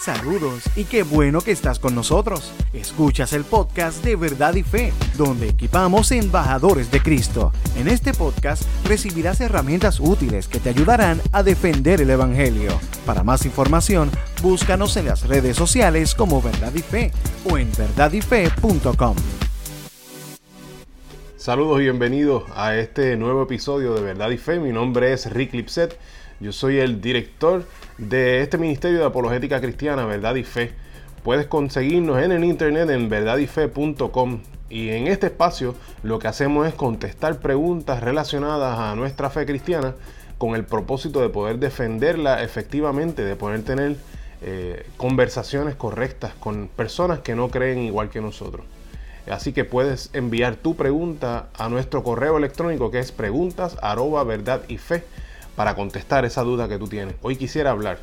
Saludos y qué bueno que estás con nosotros. Escuchas el podcast de Verdad y Fe, donde equipamos embajadores de Cristo. En este podcast recibirás herramientas útiles que te ayudarán a defender el Evangelio. Para más información, búscanos en las redes sociales como Verdad y Fe o en verdadyfe.com. Saludos y bienvenidos a este nuevo episodio de Verdad y Fe. Mi nombre es Rick Lipset. Yo soy el director de este Ministerio de Apologética Cristiana, Verdad y Fe. Puedes conseguirnos en el internet en verdadyfe.com y en este espacio lo que hacemos es contestar preguntas relacionadas a nuestra fe cristiana con el propósito de poder defenderla efectivamente, de poder tener eh, conversaciones correctas con personas que no creen igual que nosotros. Así que puedes enviar tu pregunta a nuestro correo electrónico que es preguntas y fe para contestar esa duda que tú tienes. Hoy quisiera hablar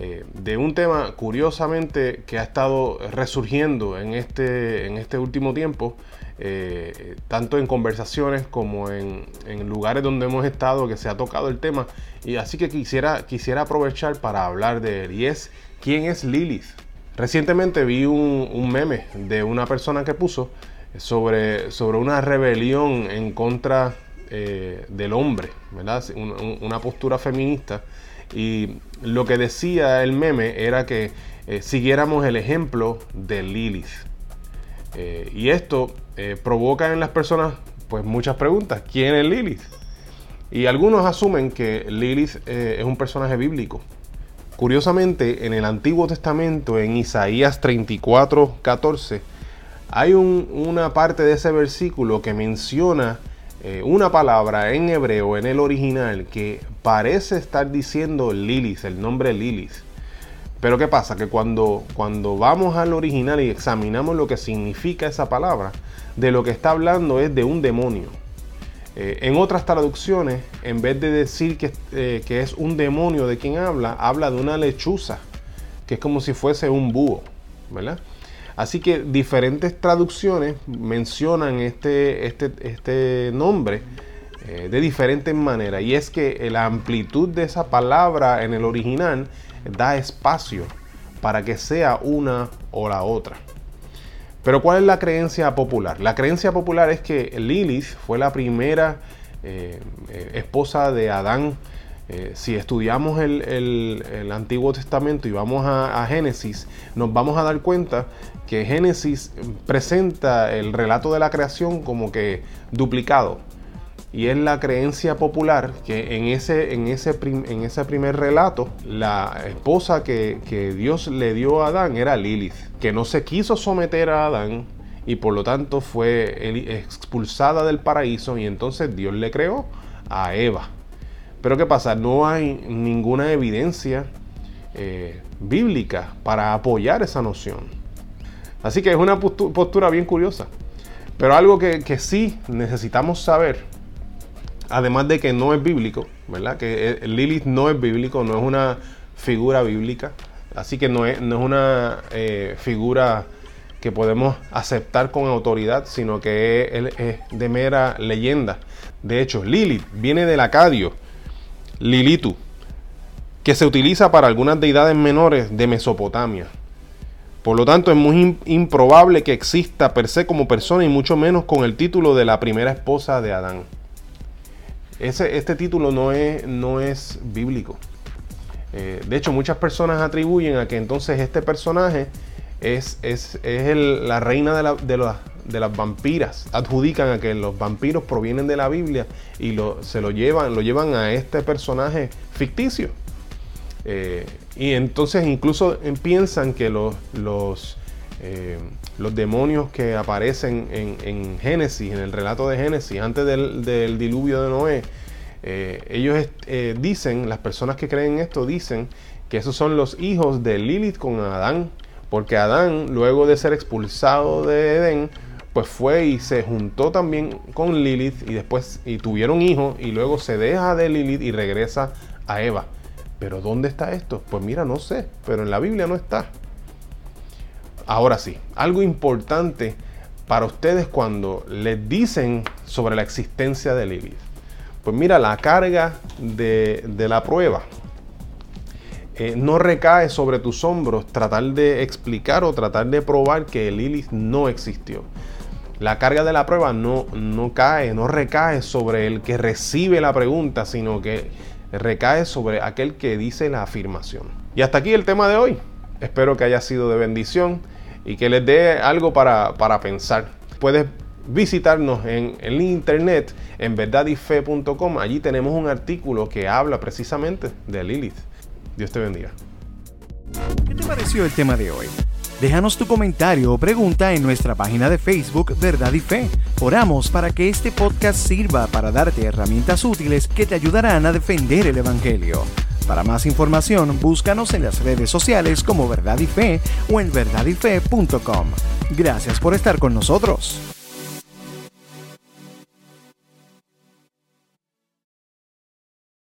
eh, de un tema curiosamente que ha estado resurgiendo en este, en este último tiempo, eh, tanto en conversaciones como en, lugares donde hemos estado que se ha tocado el tema. Y así que quisiera, quisiera aprovechar para hablar de él. Y es, ¿quién es Lilith? Recientemente vi un, meme de una persona que puso sobre, sobre una rebelión en contra eh, del hombre, ¿verdad? una postura feminista. Y lo que decía el meme era que eh, siguiéramos el ejemplo de Lilith. Eh, y esto provoca en las personas pues muchas preguntas. ¿Quién es Lilith? Y algunos asumen que Lilith es un personaje bíblico. Curiosamente, en el Antiguo Testamento, en Isaías 34, 14, hay una parte de ese versículo que menciona eh, una palabra en hebreo, en el original, que parece estar diciendo Lilith, el nombre Lilith. Pero ¿qué pasa? Que cuando, cuando vamos al original y examinamos lo que significa esa palabra, de lo que está hablando es de un demonio. Eh, en otras traducciones, en vez de decir que, eh, que, es un demonio de quien habla, habla de una lechuza, que es como si fuese un búho, ¿verdad? Así que diferentes traducciones mencionan este, este, este nombre eh, de diferentes maneras. Y es que la amplitud de esa palabra en el original da espacio para que sea una o la otra. Pero ¿cuál es la creencia popular? La creencia popular es que Lilith fue la primera eh, eh, esposa de Adán. Si estudiamos el, Antiguo Testamento y vamos a, Génesis, nos vamos a dar cuenta que Génesis presenta el relato de la creación como que duplicado. Y es la creencia popular que en ese primer relato, la esposa que, que Dios le dio a Adán era Lilith, que no se quiso someter a Adán y por lo tanto fue expulsada del paraíso y entonces Dios le creó a Eva. Pero ¿qué pasa? No hay ninguna evidencia eh, bíblica para apoyar esa noción. Así que es una postura bien curiosa. Pero algo que, sí necesitamos saber, además de que no es bíblico, ¿verdad? Que Lilith no es bíblico, no es una figura bíblica. Así que no es, no es una eh, figura que podemos aceptar con autoridad, sino que es, de mera leyenda. De hecho, Lilith viene del acadio, Lilitu, que se utiliza para algunas deidades menores de Mesopotamia. Por lo tanto, es muy improbable que exista per se como persona y mucho menos con el título de la primera esposa de Adán. Ese, este título no es, no es bíblico. Eh, de hecho, muchas personas atribuyen a que entonces este personaje es, es, la reina de, de, las vampiras. Adjudican a que los vampiros provienen de la Biblia y lo, se lo llevan, lo llevan a este personaje ficticio. Eh, y entonces incluso piensan que los, los, eh, los demonios que aparecen en, Génesis, en el relato de Génesis, antes del, diluvio de Noé, eh, ellos dicen, las personas que creen esto dicen que esos son los hijos de Lilith con Adán, porque Adán, luego de ser expulsado de Edén, pues fue y se juntó también con Lilith y después y tuvieron hijos y luego se deja de Lilith y regresa a Eva. Pero ¿dónde está esto? Pues mira, no sé, pero en la Biblia no está. Ahora sí, algo importante para ustedes cuando les dicen sobre la existencia de Lilith. Pues mira, la carga de, la prueba eh, no recae sobre tus hombros tratar de explicar o tratar de probar que Lilith no existió. La carga de la prueba no, no cae, no recae sobre el que recibe la pregunta, sino que recae sobre aquel que dice la afirmación. Y hasta aquí el tema de hoy. Espero que haya sido de bendición y que les dé algo para, pensar. Puedes visitarnos en el internet en verdadyfe.com. Allí tenemos un artículo que habla precisamente de Lilith. Dios te bendiga. ¿Qué te pareció el tema de hoy? Déjanos tu comentario o pregunta en nuestra página de Facebook Verdad y Fe. Oramos para que este podcast sirva para darte herramientas útiles que te ayudarán a defender el Evangelio. Para más información, búscanos en las redes sociales como Verdad y Fe o en verdadyfe.com. Gracias por estar con nosotros.